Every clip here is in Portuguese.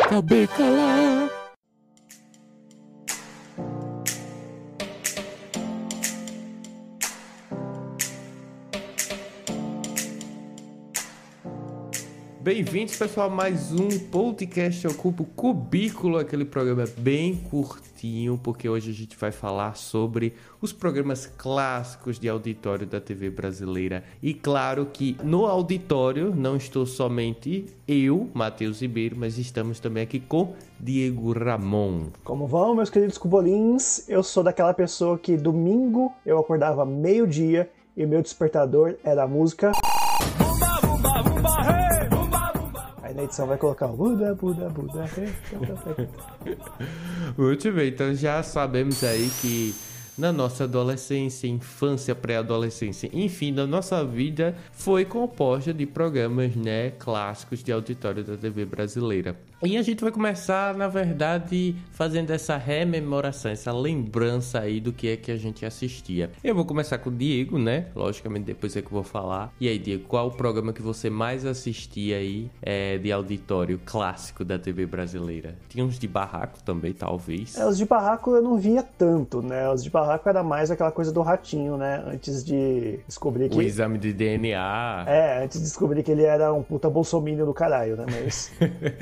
Acabei calar. Bem-vindos, pessoal, a mais um podcast Ocupa o Cubículo, aquele programa bem curtinho, porque hoje a gente vai falar sobre os programas clássicos de auditório da TV brasileira. E claro que no auditório não estou somente eu, Matheus Ribeiro, mas estamos também aqui com Diego Ramon. Como vão, meus queridos cubolins? Eu sou daquela pessoa que domingo eu acordava meio-dia e meu despertador era a música. Aí na edição vai colocar o Buda, Buda, Buda. Muito bem, então já sabemos aí que na nossa adolescência, infância, pré-adolescência, enfim, na nossa vida foi composta de programas, né, clássicos de auditório da TV brasileira. E a gente vai começar, na verdade, fazendo essa rememoração, essa lembrança aí do que é que a gente assistia. Eu vou começar com o Diego, né? Logicamente, depois é que eu vou falar. E aí, Diego, qual o programa que você mais assistia aí é, de auditório clássico da TV brasileira? Tinha uns de barraco também, talvez. É, os de barraco eu não via tanto, né? Os de barraco era mais aquela coisa do ratinho, né? Antes de descobrir que. O exame de DNA. É, antes de descobrir que ele era um puta bolsominion do caralho, né? Mas.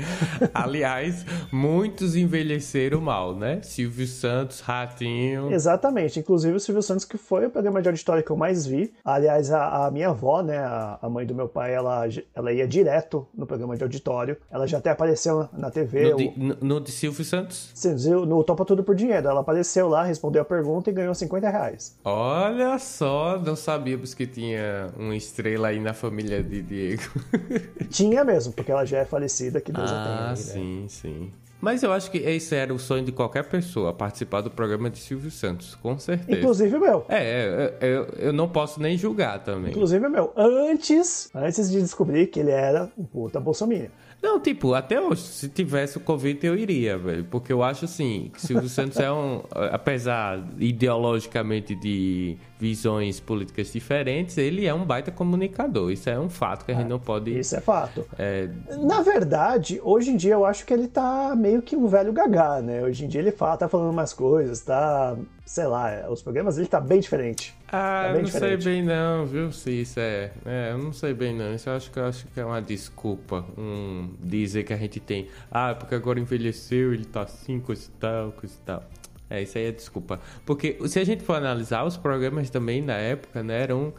Aliás, muitos envelheceram mal, né? Silvio Santos, Ratinho. Exatamente. Inclusive o Silvio Santos, que foi o programa de auditório que eu mais vi. Aliás, a, a minha avó, né? A, a, mãe do meu pai, ela, ela ia direto no programa de auditório. Ela já até apareceu na TV. No, de, no, no de Silvio Santos? Sim, no Topa Tudo por Dinheiro. Ela apareceu lá, respondeu a pergunta e ganhou 50 reais. Olha só, não sabíamos que tinha uma estrela aí na família de Diego. tinha mesmo, porque ela já é falecida, que Deus ah, a tenha. Né? Sim, sim. Mas eu acho que esse era o sonho de qualquer pessoa, participar do programa de Silvio Santos, com certeza. Inclusive meu. É, eu, eu não posso nem julgar também. Inclusive meu. Antes, antes de descobrir que ele era um puta bolsominion. Não, tipo, até hoje, se tivesse o convite eu iria, velho. Porque eu acho assim, que Silvio Santos é um. Apesar ideologicamente de visões políticas diferentes, ele é um baita comunicador. Isso é um fato que a gente não pode. Isso é fato. É... Na verdade, hoje em dia eu acho que ele tá meio que um velho gagá, né? Hoje em dia ele fala, tá falando umas coisas, tá. Sei lá, os programas ele tá bem diferente. Ah, tá eu não diferente. sei bem não, viu? Se isso é. É, eu não sei bem não. Isso eu acho que eu acho que é uma desculpa. Um dizer que a gente tem. Ah, porque agora envelheceu, ele tá assim, coisa e tal, coisa e tal. É, isso aí é desculpa. Porque se a gente for analisar, os programas também na época, né, eram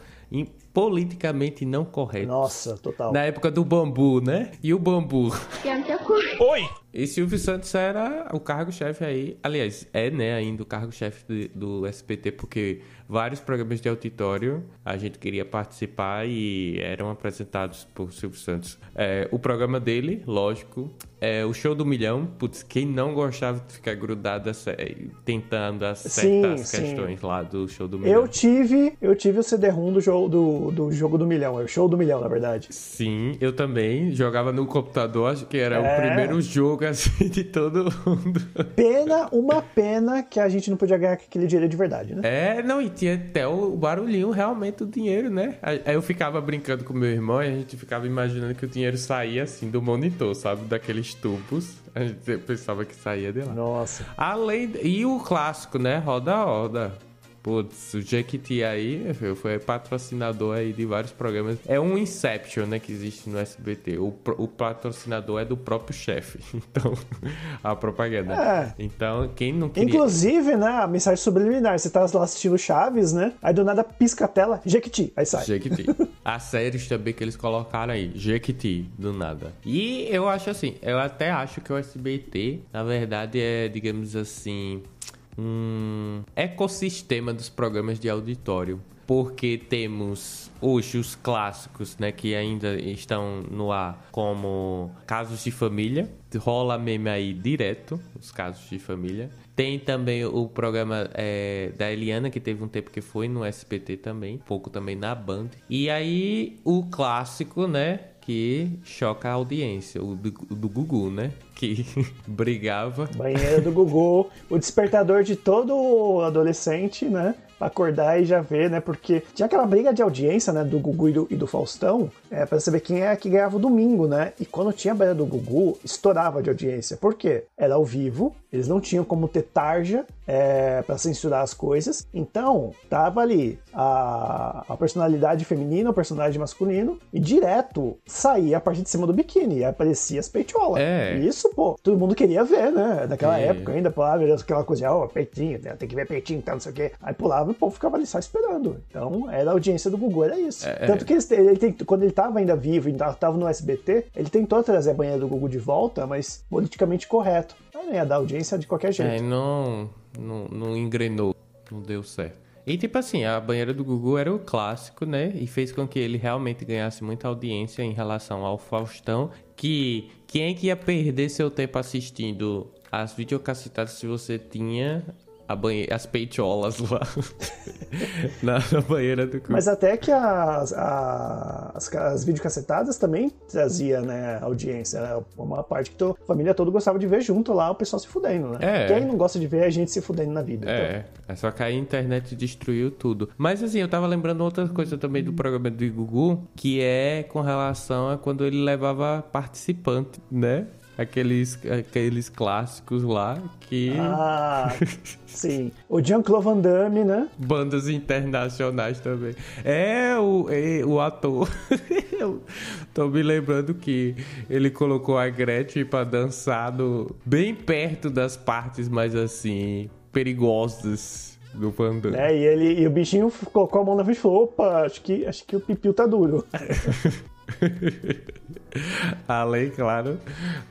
politicamente não corretos. Nossa, total. Na época do bambu, né? E o bambu. Oi! E Silvio Santos era o cargo-chefe aí. Aliás, é, né, ainda o cargo-chefe do SPT, porque vários programas de auditório a gente queria participar e eram apresentados por Silvio Santos. É, o programa dele, lógico, é o Show do Milhão. Putz, quem não gostava de ficar grudado tentando acertar sim, as questões sim. lá do Show do Milhão? Eu tive, eu tive o CD-ROM do jogo do, do jogo do milhão, é o Show do Milhão, na verdade. Sim, eu também jogava no computador, acho que era é... o primeiro jogo assim de todo mundo. Pena, uma pena que a gente não podia ganhar aquele dinheiro de verdade, né? É, não, e tinha até o barulhinho realmente do dinheiro, né? Aí eu ficava brincando com meu irmão e a gente ficava imaginando que o dinheiro saía assim do monitor, sabe? Daqueles tubos. A gente pensava que saía de lá. Nossa. Além. E o clássico, né? Roda a roda. Putz, o Jequiti aí foi patrocinador aí de vários programas. É um Inception, né, que existe no SBT. O, o patrocinador é do próprio chefe. Então, a propaganda. É. Então, quem não queria... Inclusive, né, a mensagem subliminar. Você tá lá assistindo Chaves, né? Aí do nada pisca a tela, Jequiti. Aí sai. Jequiti. As séries também que eles colocaram aí. Jequiti, do nada. E eu acho assim, eu até acho que o SBT, na verdade, é, digamos assim um ecossistema dos programas de auditório. Porque temos hoje os clássicos, né, que ainda estão no ar, como Casos de Família, rola meme aí direto, os Casos de Família. Tem também o programa é, da Eliana, que teve um tempo que foi no SPT também, pouco também na Band. E aí o clássico, né, que choca a audiência, o do, do Gugu, né? Que brigava. Banheiro do Gugu, o despertador de todo adolescente, né? Acordar e já ver, né? Porque tinha aquela briga de audiência, né? Do Gugu e do, e do Faustão, é, pra saber quem é que ganhava o domingo, né? E quando tinha a briga do Gugu, estourava de audiência. Por quê? Era ao vivo, eles não tinham como ter tarja é, para censurar as coisas. Então, tava ali a, a personalidade feminina, o personagem masculino, e direto saía a parte de cima do biquíni, e aparecia as peitolas. É. Isso, pô, todo mundo queria ver, né? Naquela É. época ainda, pô, ah, aquela coisa, ó, peitinho, né? tem que ver peitinho, tá, não sei o quê. Aí pulava o povo ficava ali só esperando. Então, era a audiência do Gugu, era isso. É, Tanto que ele tem, quando ele tava ainda vivo, ainda tava no SBT, ele tentou trazer a banheira do Gugu de volta, mas politicamente correto. Aí não ia dar audiência de qualquer jeito. É, não, não, não engrenou, não deu certo. E tipo assim, a banheira do Gugu era o clássico, né? E fez com que ele realmente ganhasse muita audiência em relação ao Faustão. Que quem é que ia perder seu tempo assistindo as videocassetadas se você tinha as peitolas lá na, na banheira do? Mas até que as, as, as videocassetadas também trazia, né, audiência. Era uma parte que a família toda gostava de ver junto lá, o pessoal se fudendo, né? É. Quem não gosta de ver a gente se fudendo na vida? então. É, é só que aí a internet destruiu tudo. Mas assim, eu tava lembrando outra coisa também do programa do Gugu, que é com relação a quando ele levava participante, né? Aqueles, aqueles clássicos lá que. Ah, sim. O Jean-Claude Van Damme, né? Bandas internacionais também. É o, é, o ator. Eu tô me lembrando que ele colocou a Gretchen pra dançar no- bem perto das partes mais assim perigosas do Van Damme. É, e, ele, e o bichinho colocou a mão na frente e falou: opa, acho que, acho que o pipiu tá duro. Além, claro,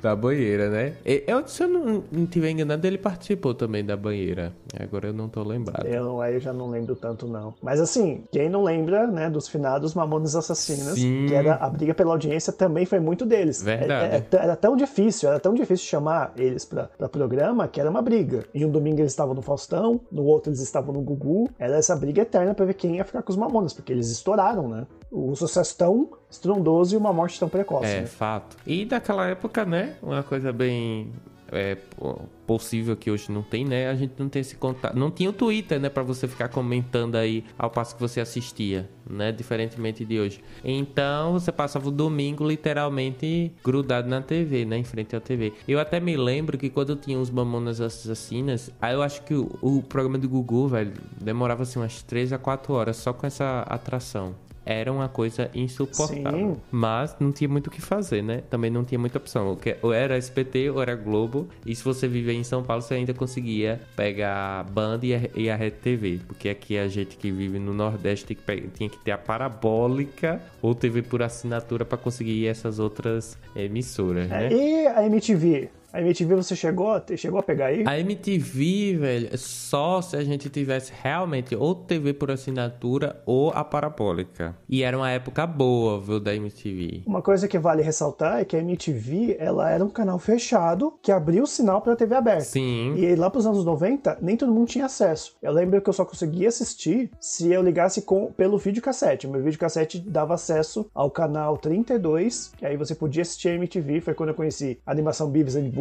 da banheira, né? E- Eu, se eu não, não tiver enganado, ele participou também da banheira. Agora eu não tô lembrado. Eu, aí eu já não lembro tanto, não. Mas assim, quem não lembra, né, dos finados Mamonas Assassinas, Sim. que era a briga pela audiência, também foi muito deles. Verdade. É- é- Era, tão difícil, era tão difícil chamar eles pra, pra programa que era uma briga. Em um domingo eles estavam no Faustão, no outro eles estavam no Gugu. Era essa briga eterna pra ver quem ia ficar com os Mamonas, porque eles estouraram, né? O sucesso tão estrondoso e uma morte tão precoce. É, né? fato. E daquela época, né? Uma coisa bem é, po- possível que hoje não tem, né? A gente não tem esse contato. Não tinha o Twitter, né? Pra você ficar comentando aí ao passo que você assistia, né? Diferentemente de hoje. Então você passava o domingo literalmente grudado na TV, né? Em frente à TV. Eu até me lembro que quando tinha os Mamonas Assassinas, aí eu acho que o, o programa do Gugu, velho, demorava assim umas 3 a 4 horas só com essa atração. Era uma coisa insuportável. Sim. Mas não tinha muito o que fazer, né? Também não tinha muita opção. Ou era SPT ou era Globo. E se você viver em São Paulo, você ainda conseguia pegar a Band e a, e a Rede TV. Porque aqui a gente que vive no Nordeste que pe- tinha que ter a parabólica ou TV por assinatura para conseguir essas outras emissoras, né? E a MTV? A MTV você chegou, chegou a pegar aí? A MTV, velho, é só se a gente tivesse realmente ou TV por assinatura ou a parabólica. E era uma época boa, viu, da MTV. Uma coisa que vale ressaltar é que a MTV ela era um canal fechado que abria o sinal para a TV aberta. Sim. E lá pros anos 90, nem todo mundo tinha acesso. Eu lembro que eu só conseguia assistir se eu ligasse com, pelo videocassete. Meu videocassete dava acesso ao canal 32, que aí você podia assistir a MTV. Foi quando eu conheci a animação Beavis and Butthead,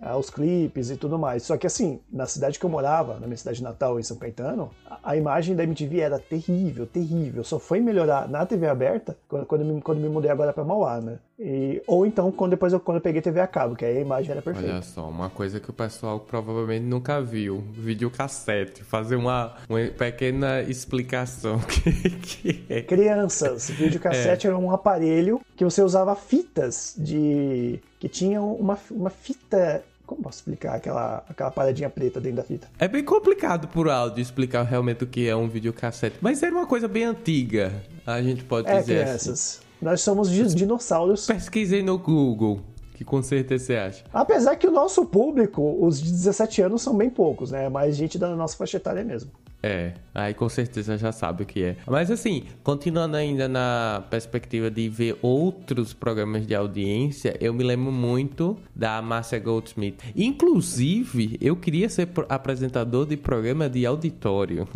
ah, os clipes e tudo mais. Só que assim, na cidade que eu morava, na minha cidade natal, em São Caetano, a, imagem da MTV era terrível, terrível. Só foi melhorar na TV aberta quando, quando, me, quando me mudei agora pra Mauá, né? E, ou então quando depois eu, quando eu peguei TV a cabo, que aí a imagem era perfeita. Olha só, uma coisa que o pessoal provavelmente nunca viu: videocassete. Fazer uma, uma pequena explicação que, que é. Crianças, videocassete era um aparelho que você usava fitas de. que tinham uma, uma fita. Como posso explicar aquela, aquela paradinha preta dentro da fita? É bem complicado por áudio explicar realmente o que é um videocassete, mas era uma coisa bem antiga, a gente pode É, dizer assim. Nós somos di- dinossauros. Pesquisei no Google, que com certeza você acha. Apesar que o nosso público, os de 17 anos, são bem poucos, né? Mais gente da nossa faixa etária mesmo. É, aí com certeza já sabe o que é. Mas assim, continuando ainda na perspectiva de ver outros programas de audiência, eu me lembro muito da Márcia Goldsmith. Inclusive, eu queria ser apresentador de programa de auditório.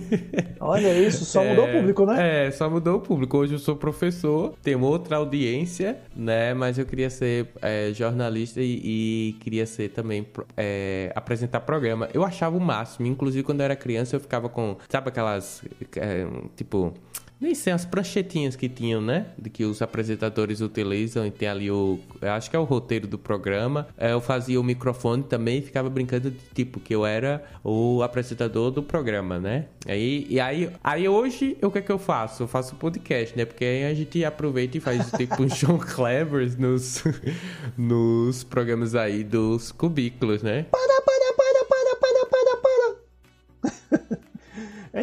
Olha isso, só mudou o público, né? É, só mudou o público. Hoje eu sou professor, tenho outra audiência, né? Mas eu queria ser é, jornalista e, e queria ser também é, apresentar programa. Eu achava o máximo. Inclusive, quando eu era criança, eu ficava com, sabe aquelas, é, tipo, nem sei, as pranchetinhas que tinham, né? De que os apresentadores utilizam e tem ali o. acho que é o roteiro do programa. É, eu fazia o microfone também e ficava brincando de tipo que eu era o apresentador do programa, né? Aí, e aí, aí hoje o que é que eu faço? Eu faço podcast, né? Porque aí a gente aproveita e faz tipo um João Clevers nos, nos programas aí dos cubículos, né? Para,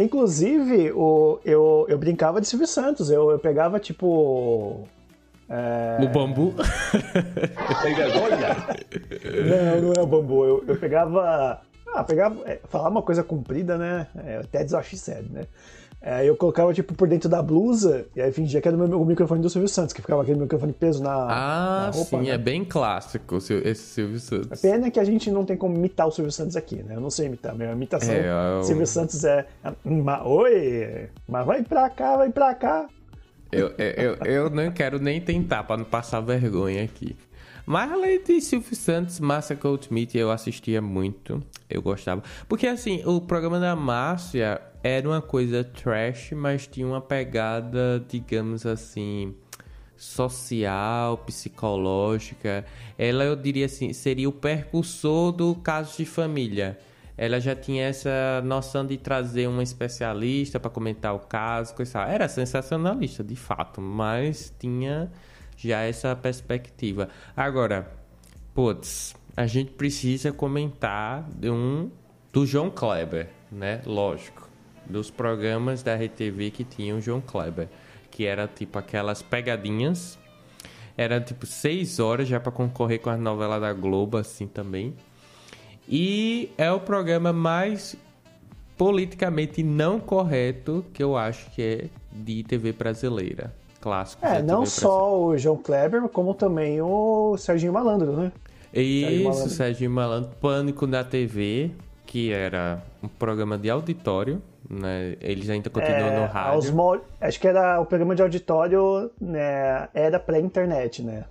inclusive, o, eu, eu brincava de Silvio Santos. Eu, eu pegava, tipo. É... O bambu? não, não é o bambu. Eu, eu pegava. Ah, pegava. É, falar uma coisa comprida, né? É, até desafio sério, né? Aí é, eu colocava, tipo, por dentro da blusa, e aí fingia que era o, meu, microfone do Silvio Santos, que ficava aquele microfone peso na, ah, na roupa. sim, né? é bem clássico esse Silvio Santos. A pena é que a gente não tem como imitar o Silvio Santos aqui, né? Eu não sei imitar, minha imitação é, eu... Silvio Santos é... Oi, mas vai pra cá, vai pra cá. Eu, eu, eu não quero nem tentar, pra não passar vergonha aqui. Além de Silvio Santos, Márcia Goldschmidt eu assistia muito. Eu gostava. Porque assim, o programa da Márcia era uma coisa trash, mas tinha uma pegada, digamos assim, social, psicológica. Ela, eu diria assim, seria o percursor do caso de família. Ela já tinha essa noção de trazer uma especialista para comentar o caso, coisa. Era sensacionalista, de fato, mas tinha já essa perspectiva. Agora, putz, a gente precisa comentar de um do João Kleber, né? Lógico, dos programas da RTV que tinham João Kleber, que era tipo aquelas pegadinhas. Era tipo seis horas já para concorrer com as novelas da Globo, assim também. E é o programa mais politicamente não correto que eu acho que é de TV brasileira clássicos. É, não só o João Kleber, como também o Serginho Malandro, né? Isso. Serginho Malandro, Pânico na TV, que era um programa de auditório, né? Eles ainda continuam é, no rádio. Mo... Acho que era o programa de auditório, né? Era pré-internet, né?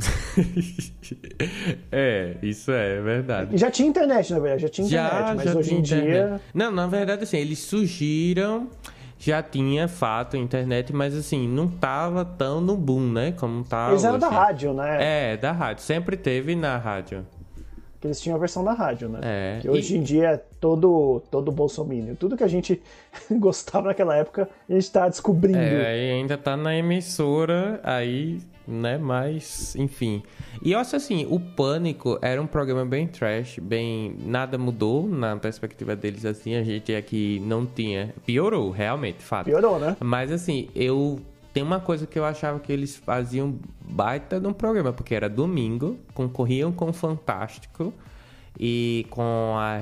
é, isso é, é verdade. Já tinha internet, na verdade, já tinha internet, já, mas já hoje em internet. dia. Não, na verdade, assim, eles surgiram já tinha fato internet, mas assim, não tava tão no boom, né? Como tá. Eles eram da rádio, né? É, da rádio. Sempre teve na rádio. Que eles tinham a versão da rádio, né? É. Que hoje e... em dia é todo, todo bolsomínio. Tudo que a gente gostava naquela época, a gente tá descobrindo. É, ainda tá na emissora, aí né? Mas, enfim. E eu acho assim, o Pânico era um programa bem trash, bem. Nada mudou na perspectiva deles, assim. A gente aqui não tinha. Piorou, realmente, fato. Piorou, né? Mas, assim, eu. Tem uma coisa que eu achava que eles faziam baita de um programa, porque era domingo, concorriam com o Fantástico e com a,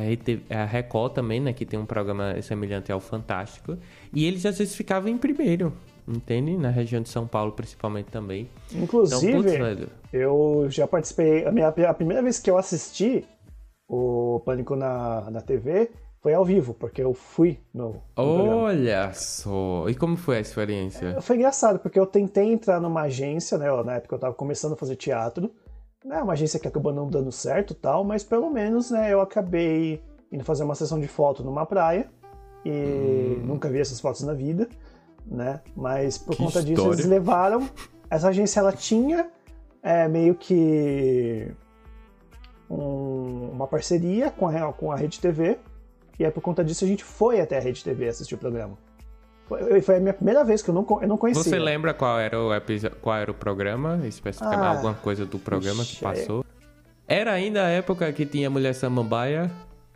a Record também, né? Que tem um programa semelhante ao Fantástico. E eles às vezes ficavam em primeiro entende? Na região de São Paulo, principalmente também. Inclusive, então, putz, eu já participei. A, minha, a primeira vez que eu assisti o Pânico na, na TV foi ao vivo, porque eu fui no. no Olha programa. só! E como foi a experiência? É, foi engraçado, porque eu tentei entrar numa agência, né? Na época eu tava começando a fazer teatro. Né, uma agência que acabou não dando certo tal, mas pelo menos né, eu acabei indo fazer uma sessão de foto numa praia. E hum. nunca vi essas fotos na vida né? Mas por que conta história. disso eles levaram. Essa agência ela tinha é, meio que um, uma parceria com a, com a Rede TV. E aí por conta disso a gente foi até a Rede TV assistir o programa. Foi, foi a minha primeira vez que eu não, eu não conhecia. Você lembra qual era o, qual era o programa? Especificamente ah, alguma coisa do programa ixi, que passou? Era ainda a época que tinha Mulher Samambaia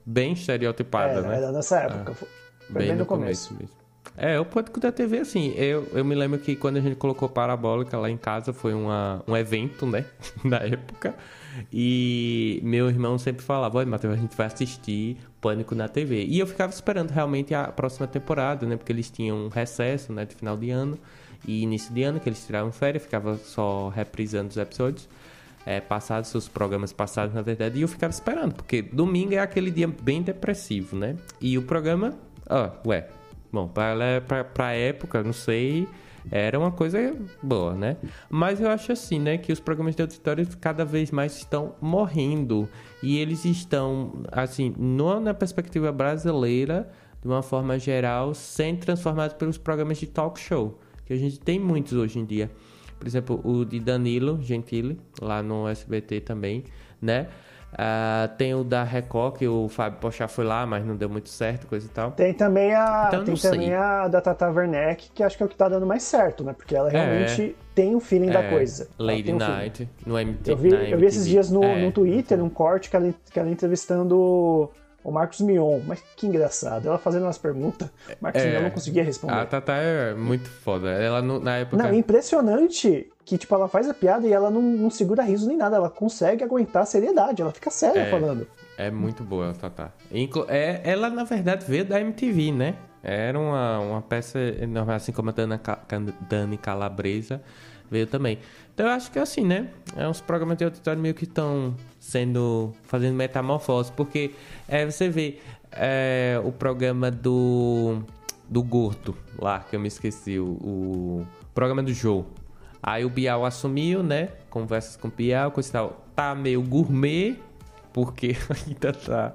bem estereotipada, era, né? Era nessa época. Ah, foi bem, bem no começo. começo mesmo. É, o Pânico da TV, assim, eu, eu me lembro que quando a gente colocou Parabólica lá em casa, foi uma, um evento, né, na época, e meu irmão sempre falava, olha, Matheus, a gente vai assistir Pânico na TV. E eu ficava esperando realmente a próxima temporada, né, porque eles tinham um recesso, né, de final de ano e início de ano, que eles tiravam férias, ficava só reprisando os episódios. É, passados, os programas passados, na verdade, e eu ficava esperando, porque domingo é aquele dia bem depressivo, né? E o programa, ó, ué, Bom, para a época, não sei, era uma coisa boa, né? Mas eu acho assim, né, que os programas de auditório cada vez mais estão morrendo e eles estão, assim, na perspectiva brasileira, de uma forma geral, sendo transformados pelos programas de talk show, que a gente tem muitos hoje em dia. Por exemplo, o de Danilo Gentili, lá no SBT também, né? Uh, tem o da Record, que o Fábio Pochá foi lá, mas não deu muito certo, coisa e tal. Tem também a, então, tem também a da Tata Werneck, que acho que é o que tá dando mais certo, né? Porque ela é. realmente é, tem o feeling é, da coisa. Lady Night, no MTV. Eu vi, eu vi esses dias no, é, no Twitter um corte que ela, que ela entrevistando o Marcos Mion. Mas que engraçado. Ela fazendo umas perguntas, o Marcos é, Mion não conseguia responder. A Tata é muito foda. Ela na época. Não, impressionante que, tipo, ela faz a piada e ela não, não segura riso nem nada. Ela consegue aguentar a seriedade. Ela fica séria é, falando. É muito boa a Tata. É, ela, na verdade, veio da MTV, né? Era uma, uma peça, assim como a Dani Calabresa veio também. Então eu acho que é assim, né? É uns programas de auditório meio que estão sendo. fazendo metamorfose, porque é, você vê é, o programa do. do Gordo lá, que eu me esqueci, o, o programa do Joe. Aí o Bial assumiu, né? Conversas com o Bial, coisa e tal. Tá meio gourmet, porque ainda tá,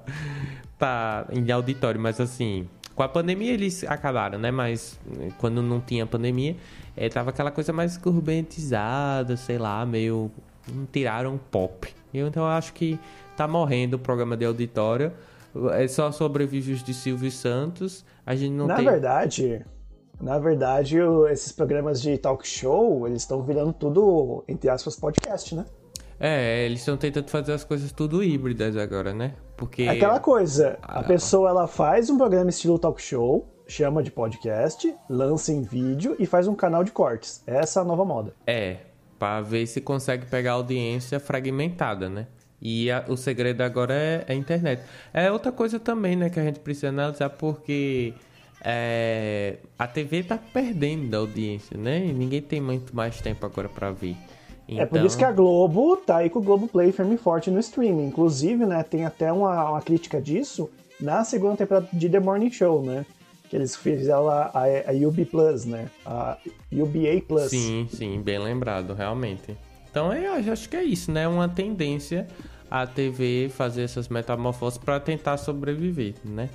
tá em auditório, mas assim. Com a pandemia eles acabaram, né? Mas quando não tinha pandemia, é, tava aquela coisa mais gourmetizada, sei lá, meio. Tiraram pop. Então eu acho que tá morrendo o programa de auditório. É só sobrevive os de Silvio Santos. A gente não na tem. Na verdade, na verdade, esses programas de talk show, eles estão virando tudo, entre aspas, podcast, né? É, eles estão tentando fazer as coisas tudo híbridas agora, né? Porque. É aquela coisa, a pessoa ela faz um programa estilo talk show, chama de podcast, lança em vídeo e faz um canal de cortes. Essa é a nova moda. É, para ver se consegue pegar audiência fragmentada, né? E a, o segredo agora é, é, a internet. É outra coisa também, né, que a gente precisa analisar, porque é, a TV tá perdendo a audiência, né? E ninguém tem muito mais tempo agora para ver. Então... É por isso que a Globo tá aí com o Globo Play firme e forte no streaming. Inclusive, né, tem até uma, uma crítica disso na segunda temporada de The Morning Show, né? que eles fizeram lá a, a UB Plus, né? A UBA Plus. Sim, sim, bem lembrado, realmente. Então eu acho que é isso, né? Uma tendência a TV fazer essas metamorfoses para tentar sobreviver, né?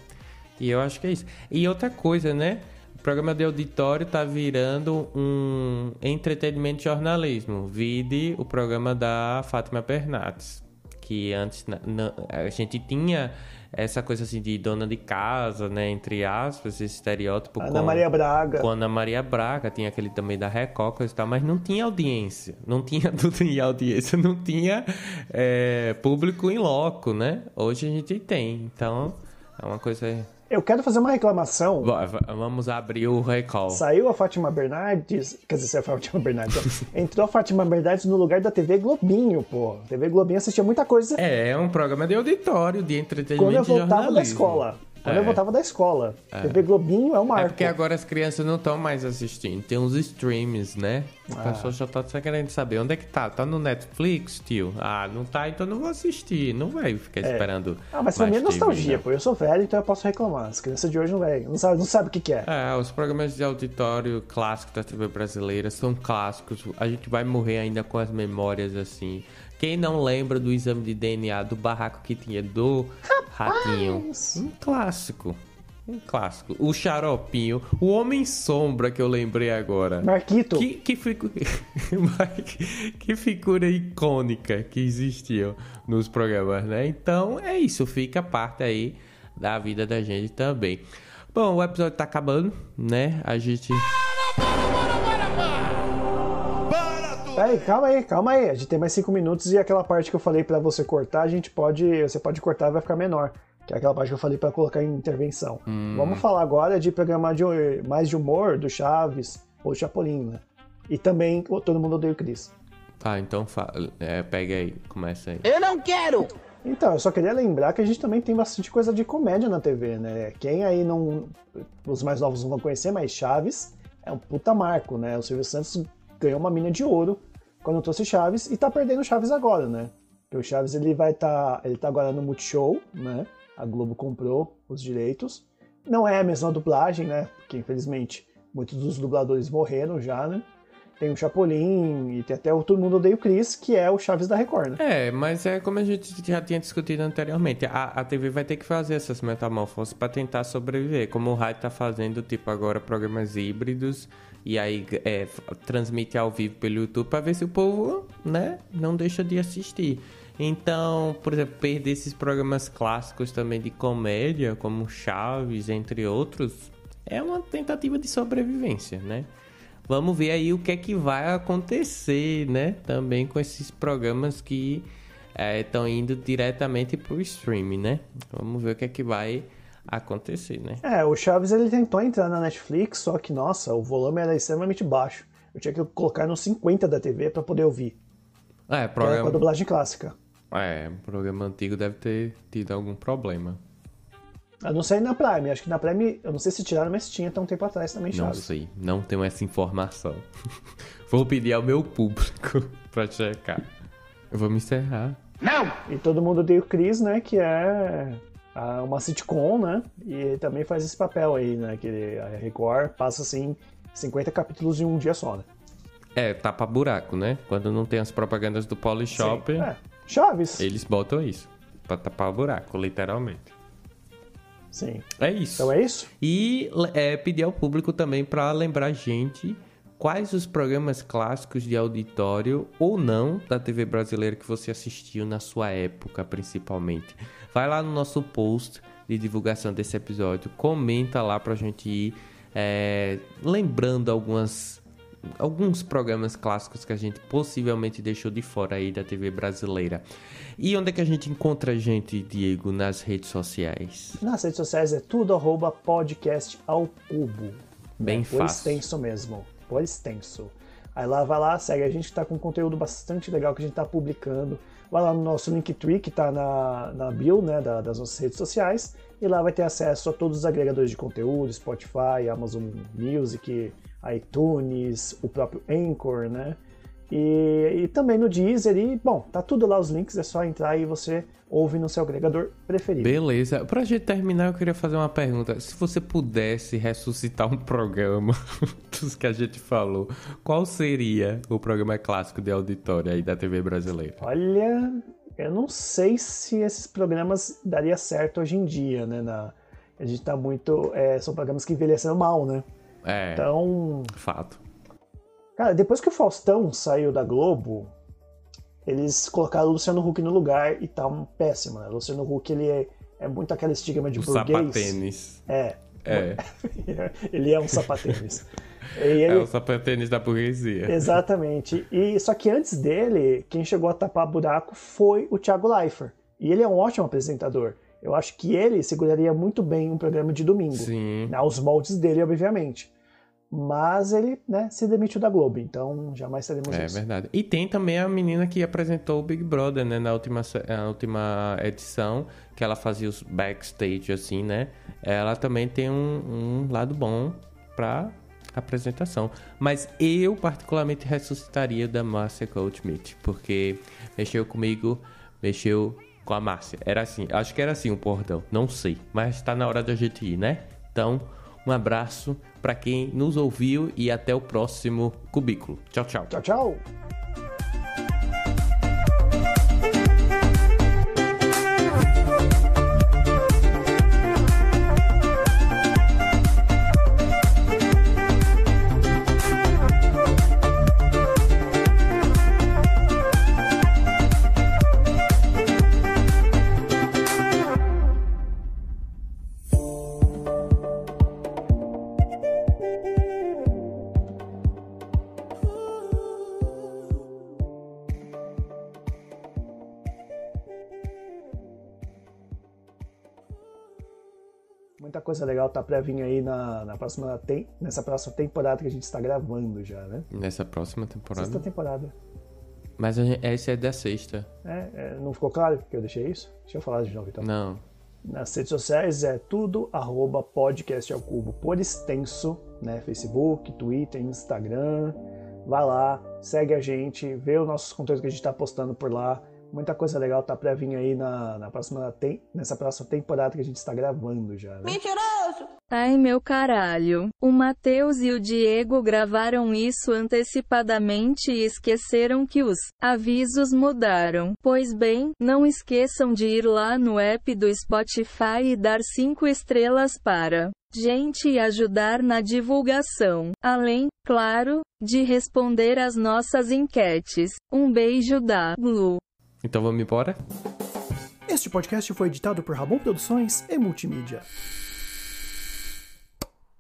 E eu acho que é isso. E outra coisa, né? O programa de auditório tá virando um entretenimento de jornalismo. Vide o programa da Fátima Bernardes, que antes na, na, a gente tinha essa coisa assim de dona de casa, né? Entre aspas, esse estereótipo. Ana com, Maria Braga. Com Ana Maria Braga, tinha aquele também da Record e tal, mas não tinha audiência. Não tinha tudo em audiência, não tinha é, público em loco, né? Hoje a gente tem. Então, é uma coisa eu quero fazer uma reclamação. Vamos abrir o recall. Saiu a Fátima Bernardes. Quer dizer, a Fátima Bernardes. entrou a Fátima Bernardes no lugar da TV Globinho, pô. TV Globinho assistia muita coisa. É, é um programa de auditório, de entretenimento. Quando eu voltava da escola. Quando é. eu voltava da escola. É. TV Globinho é o marco. É porque agora as crianças não estão mais assistindo. Tem uns streams, né? O ah. pessoal já tá querendo saber onde é que tá. Tá no Netflix, tio? Ah, não tá, então não vou assistir. Não vai ficar é. esperando. Ah, mas pra mim é nostalgia, TV, pô. Eu sou velho, então eu posso reclamar. As crianças de hoje não vêm. Não sabe, não sabe o que, que é. É, os programas de auditório clássicos da TV brasileira são clássicos. A gente vai morrer ainda com as memórias assim. Quem não lembra do exame de DNA do barraco que tinha do ratinho? Um clássico. Um clássico. O xaropinho. O Homem Sombra que eu lembrei agora. Marquito. Que, que, figu... que figura icônica que existia nos programas, né? Então é isso. Fica parte aí da vida da gente também. Bom, o episódio tá acabando, né? A gente. Peraí, calma aí, calma aí. A gente tem mais cinco minutos e aquela parte que eu falei para você cortar, a gente pode. Você pode cortar vai ficar menor. Que é aquela parte que eu falei para colocar em intervenção. Hum. Vamos falar agora de programa de, mais de humor do Chaves ou Chapolin, né? E também Todo Mundo Odeia o Cris. Tá, então é, pega aí, começa aí. Eu não quero! Então, eu só queria lembrar que a gente também tem bastante coisa de comédia na TV, né? Quem aí não. Os mais novos não vão conhecer, mas Chaves é um puta marco, né? O Silvio Santos ganhou uma mina de ouro quando trouxe Chaves e tá perdendo Chaves agora, né? Porque o Chaves ele vai estar, tá, ele tá agora no Multishow, né? A Globo comprou os direitos. Não é a mesma dublagem, né? Porque infelizmente muitos dos dubladores morreram já, né? tem o Chapolin e tem até o Todo Mundo Odeia o Chris, que é o Chaves da Record, né? É, mas é como a gente já tinha discutido anteriormente, a, a TV vai ter que fazer essas metamorfoses para tentar sobreviver, como o Rádio tá fazendo, tipo, agora programas híbridos, e aí é, transmite ao vivo pelo YouTube para ver se o povo, né, não deixa de assistir. Então, por exemplo, perder esses programas clássicos também de comédia, como Chaves, entre outros, é uma tentativa de sobrevivência, né? Vamos ver aí o que é que vai acontecer, né? Também com esses programas que estão é, indo diretamente para o streaming, né? Vamos ver o que é que vai acontecer, né? É, o Chaves ele tentou entrar na Netflix, só que, nossa, o volume era extremamente baixo. Eu tinha que colocar no 50 da TV para poder ouvir. É, programa... com a dublagem clássica. É, o programa antigo deve ter tido algum problema. Eu não sei na Prime, acho que na Prime, eu não sei se tiraram, mas tinha até um tempo atrás também, Chaves. Não sei, não tenho essa informação. vou pedir ao meu público pra checar. Eu vou me encerrar. Não! E todo mundo tem o Chris, né, que é uma sitcom, né, e também faz esse papel aí, né, que a Record passa, assim, 50 capítulos em um dia só, né. É, tapa buraco, né? Quando não tem as propagandas do Polishop, é. Chaves. eles botam isso, pra tapar o buraco, literalmente. Sim. É isso. Então é isso? E é, pedir ao público também para lembrar a gente quais os programas clássicos de auditório ou não da TV brasileira que você assistiu na sua época, principalmente. Vai lá no nosso post de divulgação desse episódio, comenta lá pra gente ir é, lembrando algumas alguns programas clássicos que a gente possivelmente deixou de fora aí da TV brasileira. E onde é que a gente encontra a gente, Diego, nas redes sociais? Nas redes sociais é tudo arroba podcast ao cubo. Bem é, fácil. Por extenso mesmo. Por extenso. Aí lá, vai lá, segue a gente que tá com conteúdo bastante legal que a gente tá publicando. Vai lá no nosso Linktree, que tá na, na bio, né, da, das nossas redes sociais. E lá vai ter acesso a todos os agregadores de conteúdo, Spotify, Amazon Music, iTunes, o próprio Anchor, né? E, e, também no Deezer e, bom, tá tudo lá os links, é só entrar e você ouve no seu agregador preferido. Beleza. Pra gente terminar, eu queria fazer uma pergunta. Se você pudesse ressuscitar um programa dos que a gente falou, qual seria o programa clássico de auditório aí da TV brasileira? Olha, eu não sei se esses programas daria certo hoje em dia, né? Na, a gente tá muito... É, são programas que envelheceram mal, né? É. Então. Fato. Cara, depois que o Faustão saiu da Globo, eles colocaram o Luciano Huck no lugar e tá um péssimo, né? O Luciano Huck, ele é, é muito aquela estigma de o burguês. sapatênis. É. É. ele é um sapatênis. Ele... É o sapatênis da burguesia. Exatamente. E só que antes dele, quem chegou a tapar buraco foi o Thiago Leifert. E ele é um ótimo apresentador. Eu acho que ele seguraria muito bem um programa de domingo. Sim. Né, aos moldes dele, obviamente. Mas ele né, se demitiu da Globo, então jamais teremos é, isso. É verdade. E tem também a menina que apresentou o Big Brother, né? Na última, na última edição, que ela fazia os backstage, assim, né? Ela também tem um, um lado bom pra apresentação. Mas eu, particularmente, ressuscitaria da Márcia Goldschmidt, porque mexeu comigo, mexeu com a Márcia. Era assim, acho que era assim o portão, não sei, mas está na hora da gente ir, né? Então, um abraço para quem nos ouviu e até o próximo cubículo. Tchau, tchau. Tchau, tchau. Coisa legal tá pra vir aí na, na próxima tem, nessa próxima temporada que a gente está gravando já, né? Nessa próxima temporada? Sexta temporada. Mas essa é da sexta. É, é, não ficou claro que eu deixei isso? Deixa eu falar de novo então. Não. Nas redes sociais é tudo arroba podcast ao cubo por extenso, né? Facebook, Twitter, Instagram. Vai lá, segue a gente, vê os nossos conteúdos que a gente está postando por lá. Muita coisa legal tá pra vir aí na, na próxima tem, nessa próxima temporada que a gente está gravando já, né? Mentiroso! Ai meu caralho. O Matheus e o Diego gravaram isso antecipadamente e esqueceram que os avisos mudaram. Pois bem, não esqueçam de ir lá no app do Spotify e dar 5 estrelas para gente e ajudar na divulgação. Além, claro, de responder às nossas enquetes. Um beijo da Blue. Então vamos embora? Este podcast foi editado por Rabon Produções e Multimídia.